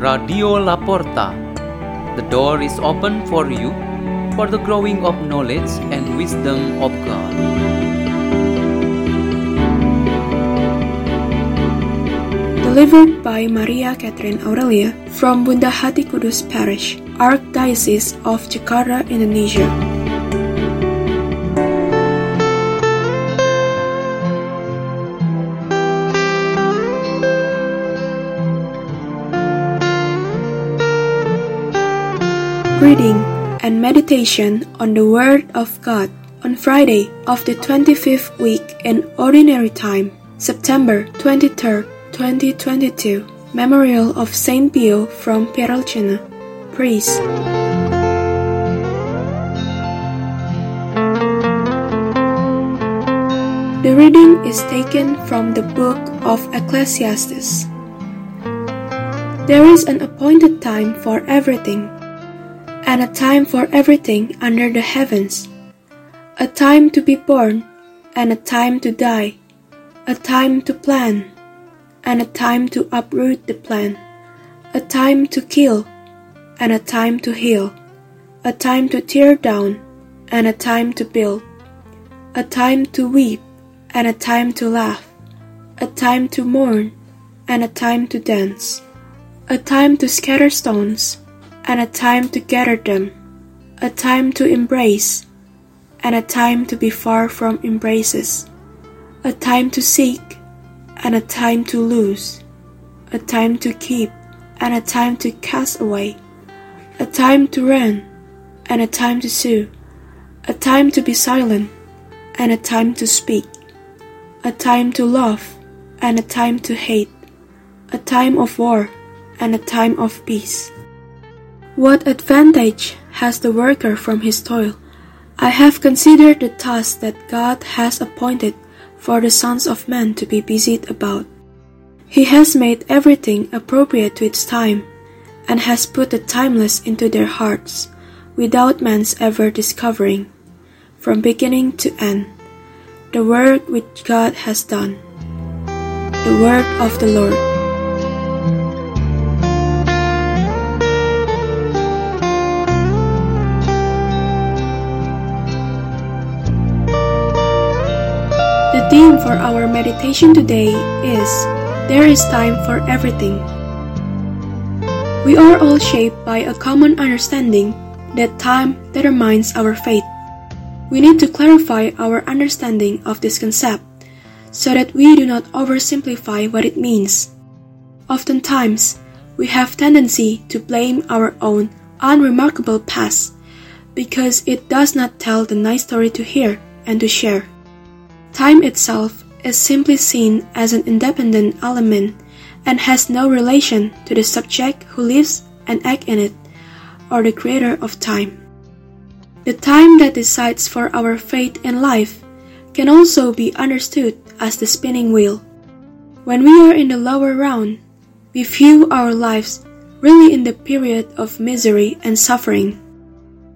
Radio Laporta. The door is open for you for the growing of knowledge and wisdom of God. Delivered by Maria Catherine Aurelia from Bunda Hati Kudus Parish, Archdiocese of Jakarta, Indonesia. Reading and meditation on the Word of God on Friday of the 25th week in Ordinary Time, September 23rd, 2022. Memorial of Saint Pio from Pietrelcina. Priest. The reading is taken from the book of Ecclesiastes. There is an appointed time for everything, and a time for everything under the heavens, a time to be born, and a time to die, a time to plan, and a time to uproot the plant, a time to kill, and a time to heal, a time to tear down, and a time to build, a time to weep, and a time to laugh, a time to mourn, and a time to dance, a time to scatter stones, and a time to gather them, a time to embrace, and a time to be far from embraces, a time to seek, and a time to lose, a time to keep, and a time to cast away, a time to run, and a time to sue, a time to be silent, and a time to speak, a time to love, and a time to hate, a time of war, and a time of peace. What advantage has the worker from his toil? I have considered the task that God has appointed for the sons of men to be busied about. He has made everything appropriate to its time, and has put the timeless into their hearts, without man's ever discovering, from beginning to end, the work which God has done. The word of the Lord. Theme for our meditation today is There is Time for Everything. We are all shaped by a common understanding that time determines our fate. We need to clarify our understanding of this concept so that we do not oversimplify what it means. Oftentimes, we have tendency to blame our own unremarkable past because it does not tell the nice story to hear and to share. Time itself is simply seen as an independent element and has no relation to the subject who lives and acts in it, or the creator of time. The time that decides for our fate in life can also be understood as the spinning wheel. When we are in the lower round, we view our lives really in the period of misery and suffering.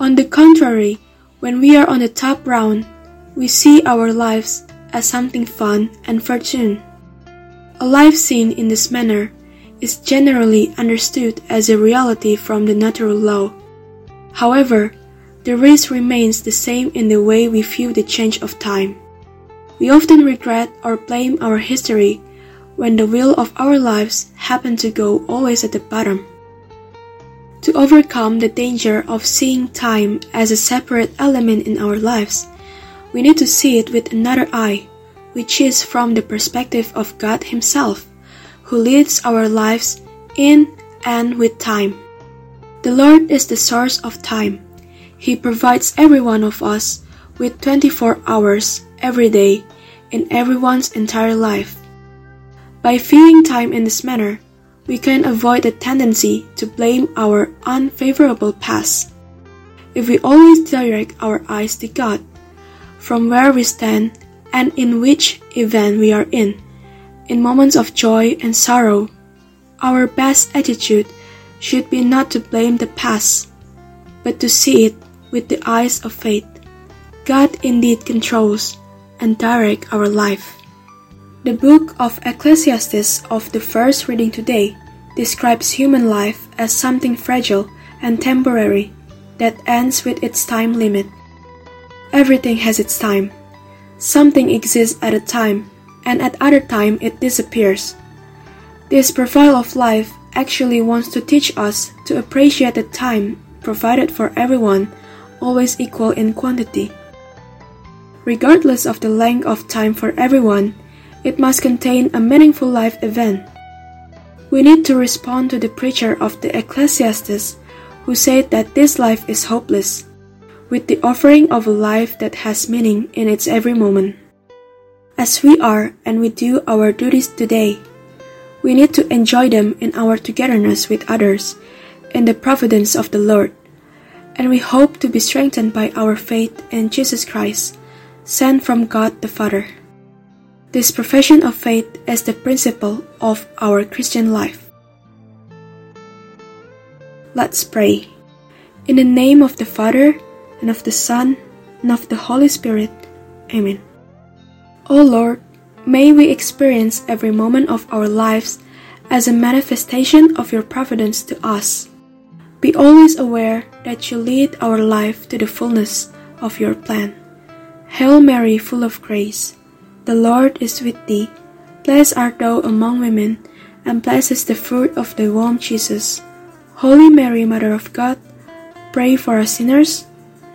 On the contrary, when we are on the top round, we see our lives as something fun and fortune. A life seen in this manner is generally understood as a reality from the natural law. However, the race remains the same in the way we view the change of time. We often regret or blame our history when the wheel of our lives happen to go always at the bottom. To overcome the danger of seeing time as a separate element in our lives, we need to see it with another eye, which is from the perspective of God Himself, who leads our lives in and with time. The Lord is the source of time. He provides every one of us with 24 hours every day in everyone's entire life. By viewing time in this manner, we can avoid the tendency to blame our unfavorable past. If we always direct our eyes to God, from where we stand and in which event we are in, in moments of joy and sorrow, our best attitude should be not to blame the past, but to see it with the eyes of faith. God indeed controls and direct our life. The book of Ecclesiastes of the first reading today describes human life as something fragile and temporary that ends with its time limit. Everything has its time. Something exists at a time, and at other time it disappears. This profile of life actually wants to teach us to appreciate the time provided for everyone always equal in quantity. Regardless of the length of time for everyone, it must contain a meaningful life event. We need to respond to the preacher of the Ecclesiastes who said that this life is hopeless, with the offering of a life that has meaning in its every moment. As we are and we do our duties today, we need to enjoy them in our togetherness with others, in the providence of the Lord, and we hope to be strengthened by our faith in Jesus Christ, sent from God the Father. This profession of faith is the principle of our Christian life. Let's pray. In the name of the Father, and of the Son, and of the Holy Spirit. Amen. O Lord, may we experience every moment of our lives as a manifestation of your providence to us. Be always aware that you lead our life to the fullness of your plan. Hail Mary, full of grace, the Lord is with thee. Blessed art thou among women, and blessed is the fruit of thy womb, Jesus. Holy Mary, Mother of God, pray for us sinners,